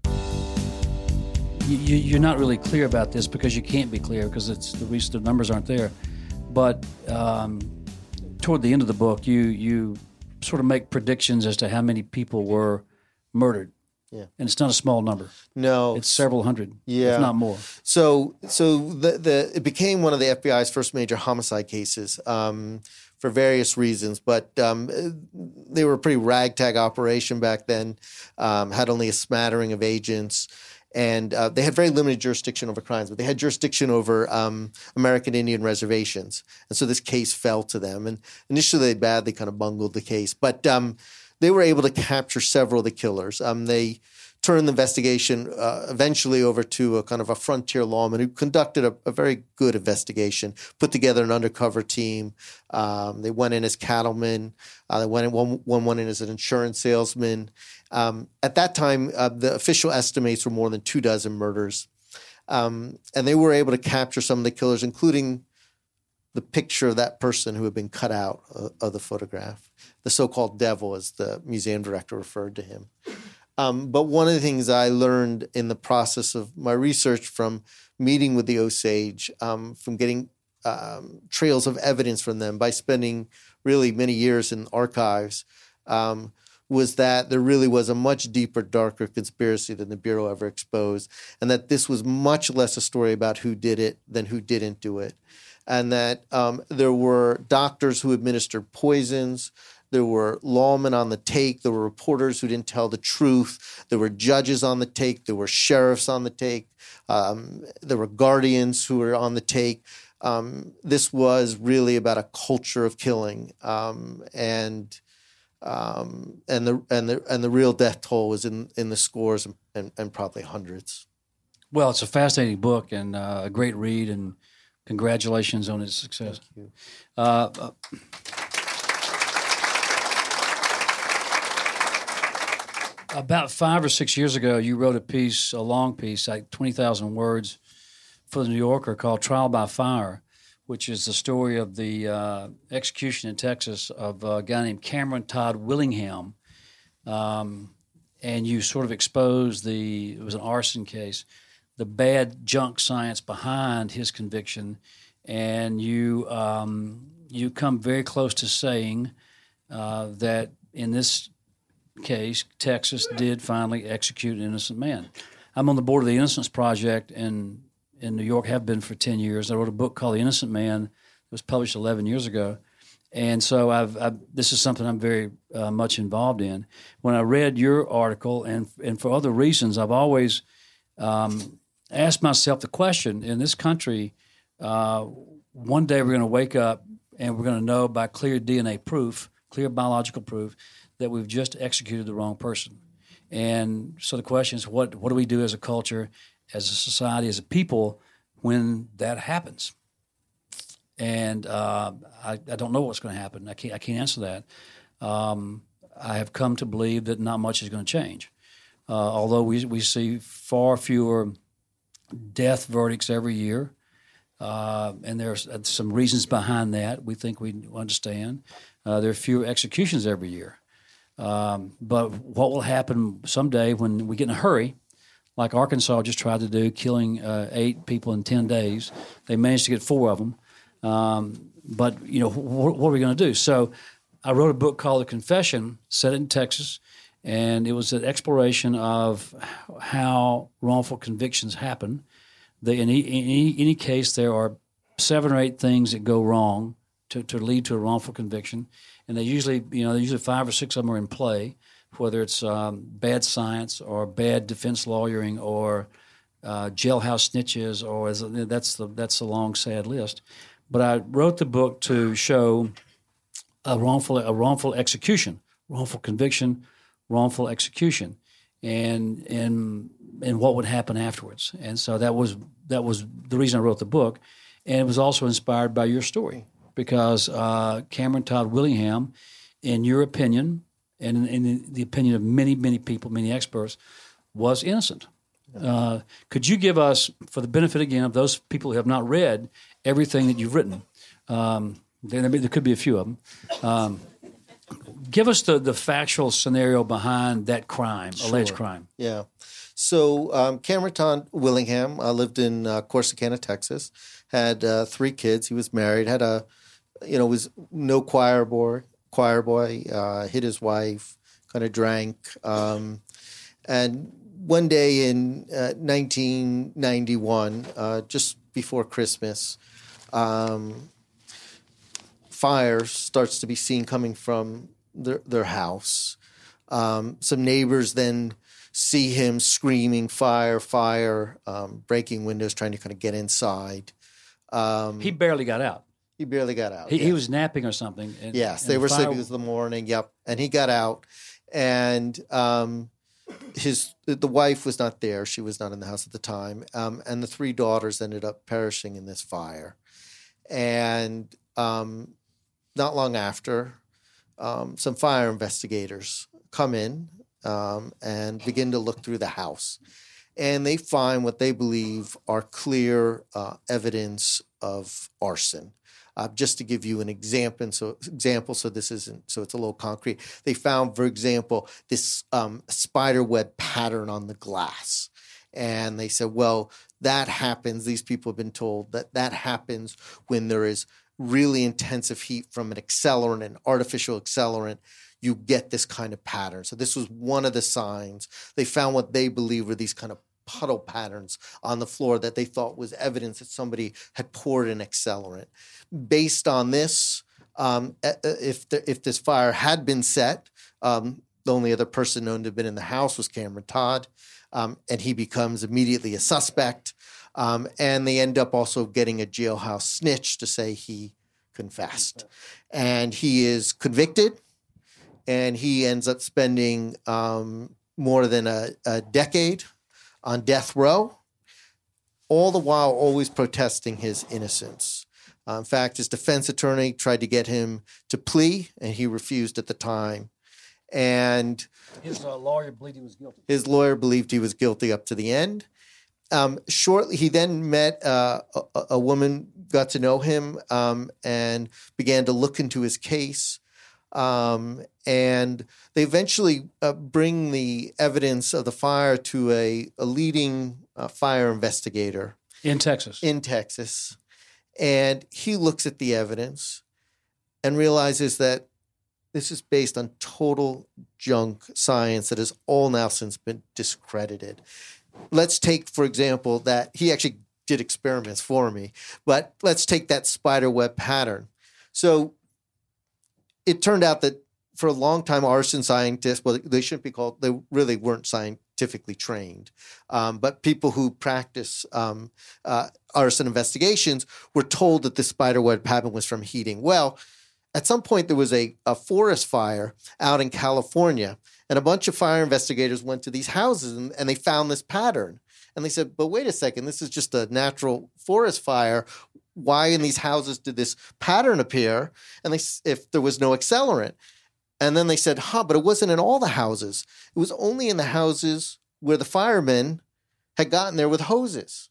Speaker 1: You, are not really clear about this because you can't be clear because it's the, the numbers aren't there. But um, toward the end of the book, you you sort of make predictions as to how many people were murdered.
Speaker 3: Yeah.
Speaker 1: And it's not a small number.
Speaker 3: No.
Speaker 1: It's several hundred,
Speaker 3: yeah.
Speaker 1: if not more.
Speaker 3: So so the, the it became one of the FBI's first major homicide cases um, for various reasons, but um, they were a pretty ragtag operation back then, um, had only a smattering of agents. And uh, they had very limited jurisdiction over crimes, but they had jurisdiction over um, American Indian reservations. And so this case fell to them. And initially, they badly kind of bungled the case. But um, they were able to capture several of the killers. Um, they turned the investigation uh, eventually over to a kind of a frontier lawman who conducted a, a very good investigation, put together an undercover team. Um, they went in as cattlemen. Uh, they went in, one, one went in as an insurance salesman. Um, at that time, uh, the official estimates were more than two dozen murders. Um, and they were able to capture some of the killers, including the picture of that person who had been cut out of, of the photograph. The so-called devil, as the museum director referred to him. Um, but one of the things I learned in the process of my research from meeting with the Osage, um, from getting um, trails of evidence from them by spending really many years in archives, um, was that there really was a much deeper, darker conspiracy than the Bureau ever exposed, and that this was much less a story about who did it than who didn't do it. And that um, there were doctors who administered poisons, there were lawmen on the take. There were reporters who didn't tell the truth. There were judges on the take. There were sheriffs on the take. Um, there were guardians who were on the take. Um, this was really about a culture of killing, um, and um, and the and the and the real death toll was in in the scores and, and, and probably hundreds.
Speaker 1: Well, it's a fascinating book and uh, a great read, and congratulations on its success.
Speaker 3: Thank you.
Speaker 1: Uh, uh, about five or six years ago, you wrote a piece, a long piece, like 20,000 words for the New Yorker called Trial by Fire, which is the story of the uh, execution in Texas of a guy named Cameron Todd Willingham. Um, and you sort of exposed the, it was an arson case, the bad junk science behind his conviction. And you, um, you come very close to saying uh, that in this case, Texas did finally execute an innocent man. I'm on the board of the Innocence Project in in New York, have been for ten years. I wrote a book called The Innocent Man. It was published 11 years ago, and so I've, I've this is something I'm very uh, much involved in. When I read your article, and and for other reasons, I've always um, asked myself the question: in this country, uh, one day we're going to wake up and we're going to know by clear DNA proof, clear biological proof, that we've just executed the wrong person. And so the question is, what what do we do as a culture, as a society, as a people, when that happens? And uh, I, I don't know what's going to happen. I can't I can't answer that. Um, I have come to believe that not much is going to change. Uh, although we we see far fewer death verdicts every year, uh, and there's some reasons behind that. We think we understand. Uh, there are fewer executions every year. Um, but what will happen someday when we get in a hurry, like Arkansas just tried to do, killing uh, eight people in 10 days? They managed to get four of them. Um, but, you know, wh- what are we going to do? So I wrote a book called The Confession, set in Texas, and it was an exploration of how wrongful convictions happen. in, any, in any, any case, there are seven or eight things that go wrong to, to lead to a wrongful conviction and they usually, you know, usually five or six of them are in play, whether it's um, bad science or bad defense lawyering or uh, jailhouse snitches, or that's the that's the long sad list. But I wrote the book to show a wrongful a wrongful execution, wrongful conviction, wrongful execution, and and and what would happen afterwards. And so that was that was the reason I wrote the book, and it was also inspired by your story because uh, Cameron Todd Willingham, in your opinion, and in, in, the opinion of many, many people, many experts, was innocent. Uh, could you give us, for the benefit again of those people who have not read everything that you've written, um, there, there, could be a few of them. Um, give us the, the factual scenario behind that crime, sure. alleged crime.
Speaker 3: Yeah. So um, Cameron Todd Willingham uh, lived in uh, Corsicana, Texas. Had uh, three kids. He was married. Had a you know, was no choir boy. Choir boy uh, hit his wife, kind of drank, um, and one day in uh, 1991, uh, just before Christmas, um, fire starts to be seen coming from their, their house. Um, some neighbors then see him screaming, "Fire! Fire!" Um, breaking windows, trying to kind of get inside.
Speaker 1: Um, he barely got out.
Speaker 3: He barely got out.
Speaker 1: He, yeah. he was napping or something.
Speaker 3: And, yes, they were fire... sleeping. It was the morning. Yep, and he got out, and um, his the wife was not there. She was not in the house at the time, um, and the three daughters ended up perishing in this fire. And um, not long after, um, some fire investigators come in um, and begin to look through the house and they find what they believe are clear uh, evidence of arson Uh, just to give you an example, so example, so this isn't so it's a little concrete. They found, for example, this um, spider web pattern on the glass, and they said, well, that happens. These people have been told that that happens when there is really intensive heat from an accelerant, an artificial accelerant, you get this kind of pattern. So this was one of the signs. They found what they believe were these kind of puddle patterns on the floor that they thought was evidence that somebody had poured an accelerant. Based on this, um, if the, if this fire had been set, um, the only other person known to have been in the house was Cameron Todd, um, and he becomes immediately a suspect. Um, and they end up also getting a jailhouse snitch to say he confessed. And he is convicted, and he ends up spending um, more than a, a decade on death row, all the while always protesting his innocence. Uh, in fact, his defense attorney tried to get him to plea, and he refused at the time. And
Speaker 1: his uh, lawyer believed he was guilty.
Speaker 3: His lawyer believed he was guilty up to the end. Um, shortly, he then met uh, a, a, woman, got to know him, um, and began to look into his case. Um, and they eventually uh, bring the evidence of the fire to a, a leading uh, fire investigator
Speaker 1: in Texas.
Speaker 3: In Texas. And he looks at the evidence and realizes that this is based on total junk science that has all now since been discredited let's take, for example, that he actually did experiments for me, but let's take that spider web pattern. So it turned out that for a long time, arson scientists, well, they shouldn't be called, they really weren't scientifically trained. Um, but people who practice um, uh, arson investigations were told that the spider web pattern was from heating. Well, at some point, there was a, a forest fire out in California and a bunch of fire investigators went to these houses and, and they found this pattern. And they said, but wait a second, this is just a natural forest fire. Why in these houses did this pattern appear? And they, if there was no accelerant. And then they said, huh, but it wasn't in all the houses. It was only in the houses where the firemen had gotten there with hoses.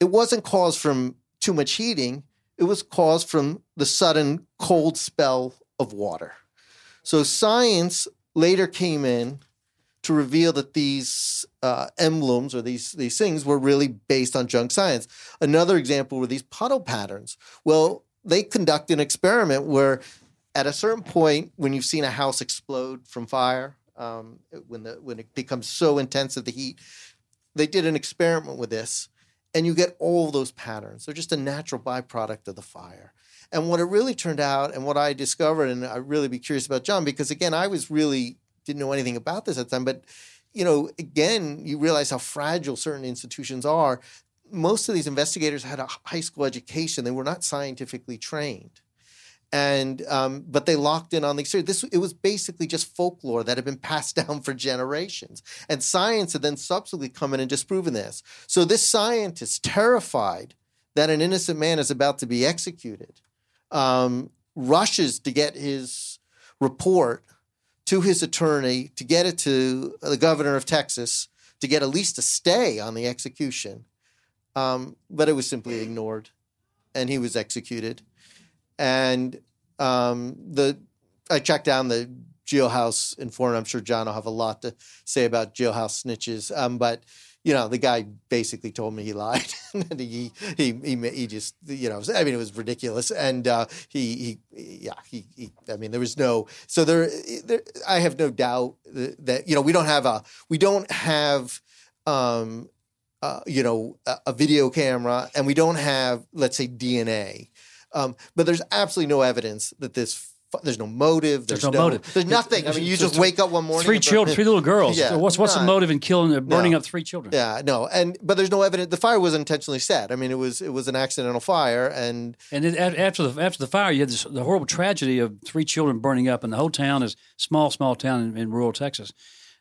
Speaker 3: It wasn't caused from too much heating, it was caused from the sudden cold spell of water. So science later came in to reveal that these uh, emblems or these these things were really based on junk science. Another example were these puddle patterns. Well, they conduct an experiment where, at a certain point, when you've seen a house explode from fire, um, when the when it becomes so intense of the heat, they did an experiment with this, and you get all those patterns. They're just a natural byproduct of the fire. And what it really turned out, and what I discovered, and I'd really be curious about John, because again, I was really didn't know anything about this at the time, but you know, again, you realize how fragile certain institutions are. Most of these investigators had a high school education; they were not scientifically trained, and um, but they locked in on the This it was basically just folklore that had been passed down for generations, and science had then subsequently come in and disproven this. So this scientist, terrified that an innocent man is about to be executed, um, rushes to get his report to his attorney to get it to the governor of Texas to get at least a stay on the execution. Um, but it was simply ignored, and he was executed. And um, the I checked down the jailhouse informant. I'm sure John will have a lot to say about jailhouse snitches. Um, but you know, the guy basically told me he lied. and he, he, he, he just, you know, I mean, it was ridiculous. And uh, he, he, yeah, he, he, I mean, there was no, so there, there, I have no doubt that, you know, we don't have a, we don't have, um, uh, you know, a, a, video camera and we don't have, let's say, DNA. Um, but there's absolutely no evidence that this there's no motive. There's, there's no, no, motive. There's nothing. I mean, you just wake up one morning.
Speaker 1: Three children, three little girls. Yeah, so what's what's not, the motive in killing, burning no, up three children?
Speaker 3: Yeah, no, and but there's no evidence. The fire was intentionally set. I mean, it was it was an accidental fire, and
Speaker 1: and it, after the after the fire, you had this, the horrible tragedy of three children burning up, and the whole town is small, small town in, in rural Texas,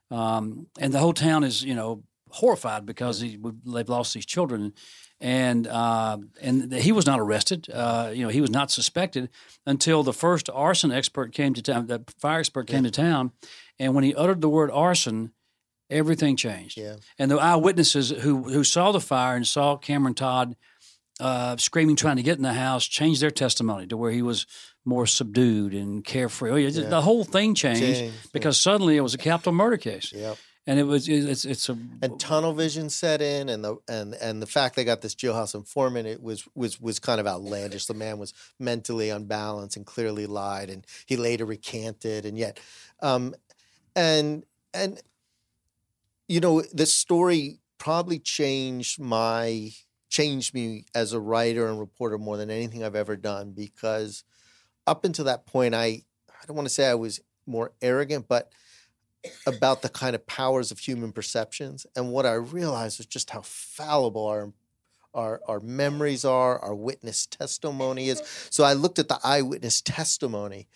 Speaker 1: um, and the whole town is you know horrified because he, they've lost these children and uh, and he was not arrested. Uh, you know, he was not suspected until the first arson expert came to town. The fire expert came yeah. to town, and when he uttered the word arson, everything changed.
Speaker 3: Yeah.
Speaker 1: And the eyewitnesses who who saw the fire and saw Cameron Todd uh, screaming, trying to get in the house, changed their testimony to where he was more subdued and carefree. Oh, yeah,
Speaker 3: Yeah.
Speaker 1: The whole thing changed,
Speaker 3: Changed, yeah.
Speaker 1: because suddenly it was a capital murder case,
Speaker 3: Yep.
Speaker 1: And it was it's it's a
Speaker 3: And tunnel vision set in, and the and and the fact they got this jailhouse informant, it was was was kind of outlandish. The man was mentally unbalanced and clearly lied, and he later recanted, and yet, um, and and you know, this story probably changed my changed me as a writer and reporter more than anything I've ever done because up until that point, I I don't want to say I was more arrogant, but about the kind of powers of human perceptions. And what I realized was just how fallible our our, our memories are, our witness testimony is. So I looked at the eyewitness testimony,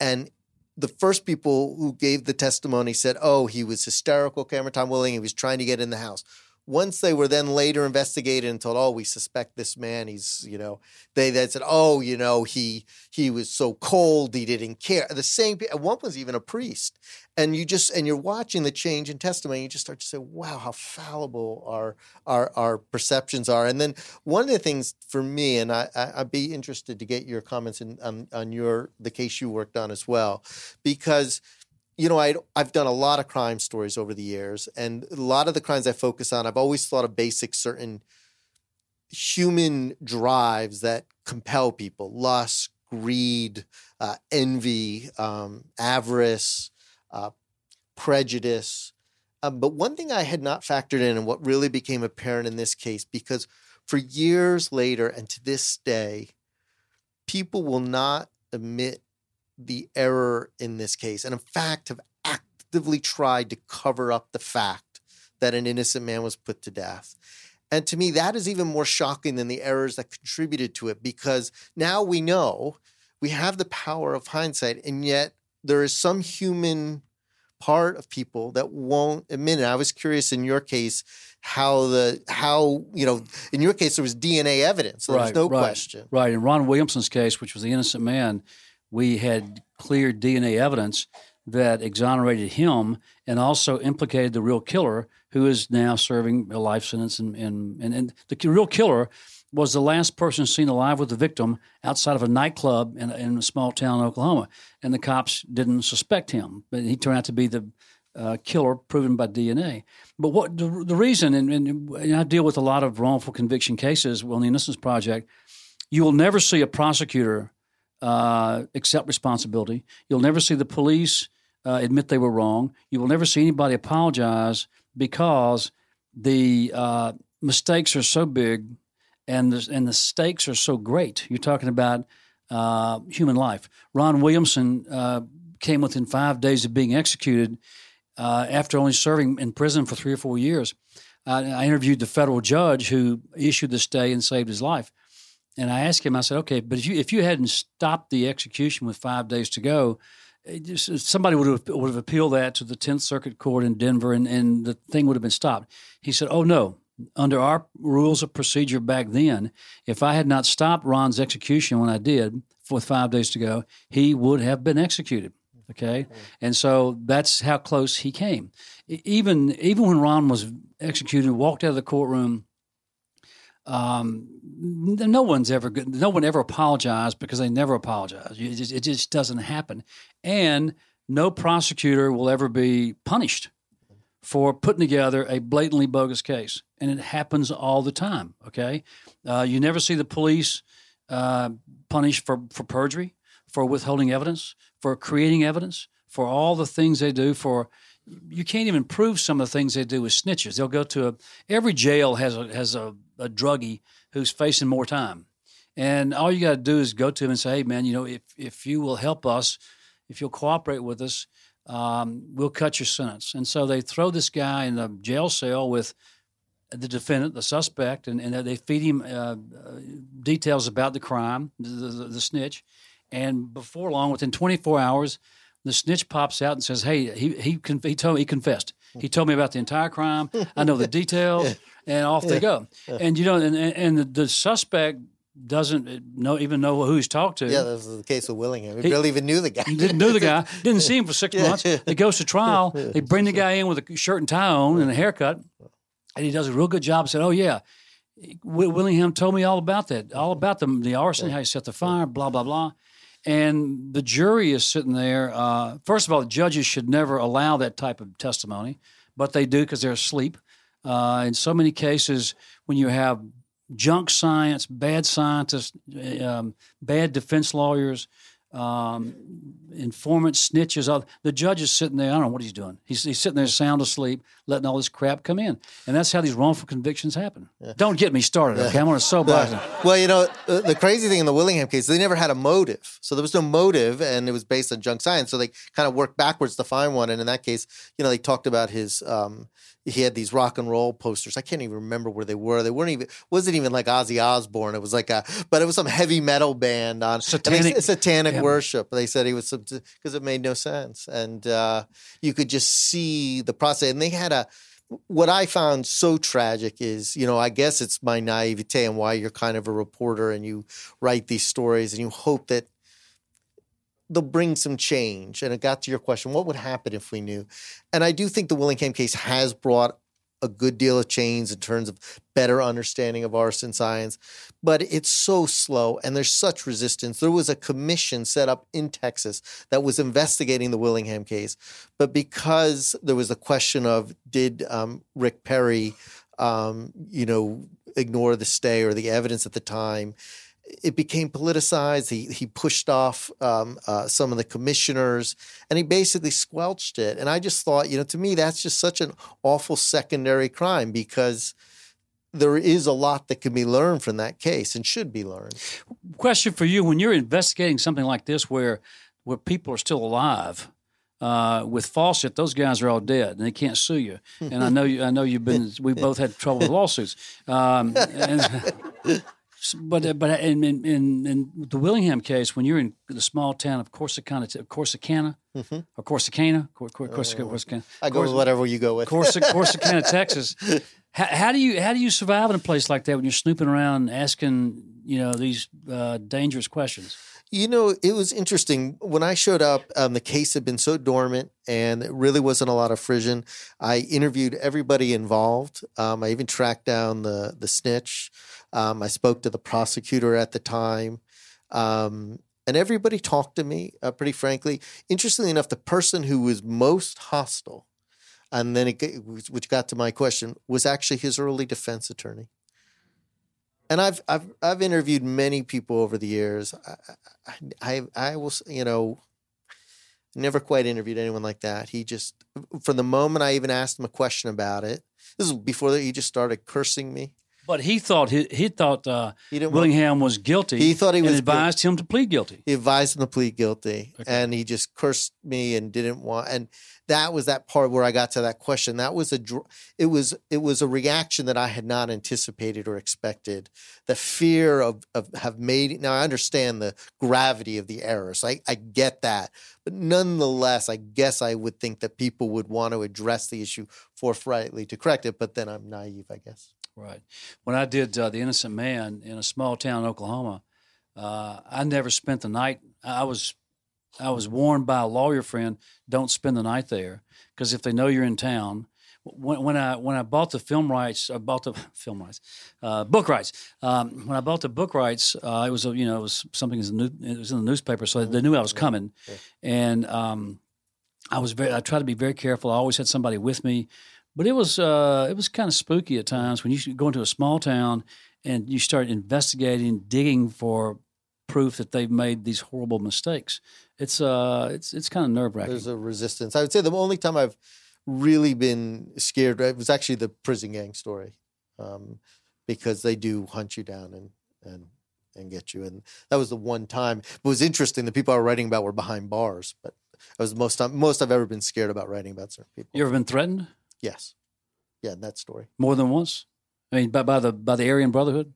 Speaker 3: and the first people who gave the testimony said, "Oh, he was hysterical, Cameron Todd Willingham. He was trying to get in the house." Once they were then later investigated and told, "Oh, we suspect this man. He's, you know," they then said, "Oh, you know, he he was so cold, he didn't care." The same. One was even a priest, and you just and you're watching the change in testimony. You just start to say, "Wow, how fallible our our our perceptions are." And then one of the things for me, and I, I I'd be interested to get your comments in, on on your the case you worked on as well, because you know, I I've done a lot of crime stories over the years, and a lot of the crimes I focus on, I've always thought of basic certain human drives that compel people: lust, greed, uh, envy, um, avarice, uh, prejudice. Um, but one thing I had not factored in, and what really became apparent in this case, because for years later and to this day, people will not admit the error in this case, and in fact have actively tried to cover up the fact that an innocent man was put to death. And to me, that is even more shocking than the errors that contributed to it because now we know we have the power of hindsight, and yet there is some human part of people that won't admit it. I was curious in your case how the how you know in your case there was DNA evidence, so
Speaker 1: Right,
Speaker 3: no
Speaker 1: right.
Speaker 3: question.
Speaker 1: Right. In Ron Williamson's case, which was the innocent man, we had clear DNA evidence that exonerated him and also implicated the real killer, who is now serving a life sentence. And, and, and, and the real killer was the last person seen alive with the victim outside of a nightclub in, in a small town in Oklahoma. And the cops didn't suspect him, but he turned out to be the uh, killer proven by DNA. But what the, the reason, and, and, and I deal with a lot of wrongful conviction cases on the Innocence Project, you will never see a prosecutor uh, accept responsibility. You'll never see the police uh, admit they were wrong. You will never see anybody apologize because the uh, mistakes are so big and the, and the stakes are so great. You're talking about uh, human life. Ron Williamson uh, came within five days of being executed after only serving in prison for three or four years. I interviewed the federal judge who issued the stay and saved his life. And I asked him, I said, okay, but if you if you hadn't stopped the execution with five days to go, eh, just, uh, somebody would have would have appealed that to the Tenth Circuit Court in Denver, and, and the thing would have been stopped. He said, oh no, under our rules of procedure back then, if I had not stopped Ron's execution when I did with five days to go, he would have been executed. Okay, mm-hmm. and so that's how close he came. Even even when Ron was executed, walked out of the courtroom um, no one's ever good. No one ever apologized because they never apologize. It just, it just doesn't happen, and no prosecutor will ever be punished for putting together a blatantly bogus case, and it happens all the time. Okay, uh, you never see the police uh, punished for for perjury, for withholding evidence, for creating evidence, for all the things they do for you can't even prove some of the things they do with snitches. They'll go to a every jail has a has a, a druggie who's facing more time, and all you got to do is go to him and say, "Hey, man, you know, if if you will help us, if you'll cooperate with us, um, we'll cut your sentence." And so they throw this guy in the jail cell with the defendant, the suspect, and, and they feed him uh, uh, details about the crime, the, the, the snitch, and before long, within 24 hours, the snitch pops out and says, "Hey, he he he told me he confessed. He told me about the entire crime. I know the details." And off they go. And you know, and and the, the suspect doesn't know even know who he's talked to.
Speaker 3: Yeah, that was the case of Willingham. We
Speaker 1: He-
Speaker 3: barely even knew the guy.
Speaker 1: He didn't know the guy. Didn't see him for six months. It goes to trial. They bring the guy in with a shirt and tie on and a haircut, and he does a real good job. And said, "Oh yeah, Willingham told me all about that, all about the the arson, how he set the fire, blah blah blah. And the jury is sitting there. Uh, first of all, judges should never allow that type of testimony, but they do because they're asleep. Uh, in so many cases, when you have junk science, bad scientists, um, bad defense lawyers, um, informants, snitches. All, the judge is sitting there. I don't know what he's doing. He's, he's sitting there sound asleep, letting all this crap come in, and that's how these wrongful convictions happen. Don't get me started. Okay, I'm on a soapbox.
Speaker 3: Well, you know, the crazy thing in the Willingham case, they never had a motive. So there was no motive, and it was based on junk science. So they kind of worked backwards to find one. And in that case, you know, they talked about his. Um, he had these rock and roll posters. I can't even remember where they were. They weren't even. Wasn't even like Ozzy Osbourne. It was like a, but it was some heavy metal band on and they-
Speaker 1: Satanic-
Speaker 3: satanic
Speaker 1: yeah.
Speaker 3: worship. They said he was because it made no sense, and uh, you could just see the process. And they had a what I found so tragic is, you know, I guess it's my naivete and why you're kind of a reporter and you write these stories and you hope that they'll bring some change. And it got to your question, what would happen if we knew? And I do think the Willingham case has brought a good deal of change in terms of better understanding of arson science, but it's so slow and there's such resistance. There was a commission set up in Texas that was investigating the Willingham case, but because there was a question of did um, Rick Perry, um, you know, ignore the stay or the evidence at the time, it became politicized. He he pushed off um, uh, some of the commissioners, and he basically squelched it. And I just thought, you know, to me, that's just such an awful secondary crime because there is a lot that can be learned from that case and should be learned.
Speaker 1: Question for you: When you're investigating something like this, where where people are still alive. Uh, with Fawcett, those guys are all dead, and they can't sue you. And I know you. I know you've been. We both had trouble with lawsuits. Um, and, but but in, in in in the Willingham case, when you're in the small town of Corsicana, Corsicana, or Corsicana, Cor, Cor, Corsicana, Corsicana,
Speaker 3: I go with whatever you go with.
Speaker 1: Corsic, Corsicana, Texas. How, how do you how do you survive in a place like that when you're snooping around asking you know these uh, dangerous questions?
Speaker 3: You know, it was interesting. When I showed up, um, the case had been so dormant and it really wasn't a lot of frisson. I interviewed everybody involved. Um, I even tracked down the, the snitch. Um, I spoke to the prosecutor at the time. Um, and everybody talked to me, uh, pretty frankly. Interestingly enough, the person who was most hostile, and then it, which got to my question, was actually his early defense attorney and I've I've I've interviewed many people over the years. I I, I I will you know never quite interviewed anyone like that. He just from the moment I even asked him a question about it. This is before he just started cursing me.
Speaker 1: But he thought he, he thought uh,
Speaker 3: He
Speaker 1: Willingham was guilty.
Speaker 3: He thought he was
Speaker 1: advised him to plead guilty.
Speaker 3: He advised him to plead guilty, and he just cursed me and didn't want. And that was that part where I got to that question. That was a it was it was a reaction that I had not anticipated or expected. The fear of of have made. Now I understand the gravity of the errors. I I get that, but nonetheless, I guess I would think that people would want to address the issue forthrightly to correct it. But then I'm naive, I guess.
Speaker 1: Right. When I did uh, The Innocent Man in a small town in Oklahoma, uh, I never spent the night. I was I was warned by a lawyer friend, don't spend the night there because if they know you're in town. When, when I when I bought the film rights, I bought the film rights, uh, book rights. Um, when I bought the book rights, uh, it was a, you know it was something in the new, it was in the newspaper, so they knew I was coming, and um, I was very I tried to be very careful. I always had somebody with me, but it was uh, it was kind of spooky at times when you go into a small town and you start investigating, digging for proof that they've made these horrible mistakes. It's uh, it's it's kind of nerve wracking.
Speaker 3: There's a resistance. I would say the only time I've really been scared it was actually the prison gang story, um, because they do hunt you down and and and get you. And that was the one time. It was interesting. The people I were writing about were behind bars, but that was the most time most I've ever been scared about writing about certain people.
Speaker 1: You ever been threatened
Speaker 3: Yes, yeah, that story.
Speaker 1: more than once? I mean, by, by the by the Aryan Brotherhood.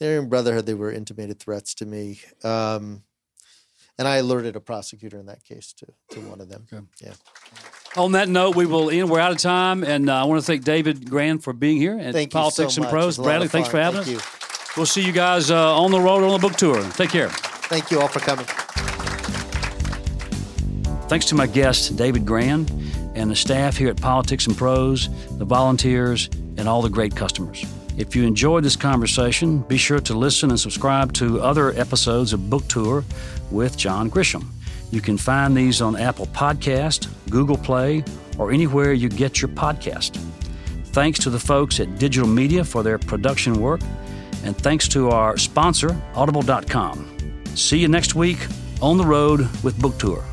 Speaker 3: Aryan Brotherhood. They were intimated threats to me. Um, and I alerted a prosecutor in that case to to one of them. Yeah.
Speaker 1: On that note, we will end. We're out of time, and uh, I want to thank David Grann for being here at
Speaker 3: Thank
Speaker 1: Politics
Speaker 3: you so
Speaker 1: and
Speaker 3: much. It
Speaker 1: Prose.
Speaker 3: was a lot
Speaker 1: Bradley, thanks for having
Speaker 3: Thank
Speaker 1: us.
Speaker 3: You.
Speaker 1: We'll see you guys uh, on the road on the book tour. Take care.
Speaker 3: Thank you all for coming.
Speaker 1: Thanks to my guest, David Grand, and the staff here at Politics and Prose, the volunteers, and all the great customers. If you enjoyed this conversation, be sure to listen and subscribe to other episodes of Book Tour with John Grisham. You can find these on Apple Podcast, Google Play, or anywhere you get your podcast. Thanks to the folks at Digital Media for their production work, and thanks to our sponsor, Audible.com. See you next week on the road with Book Tour.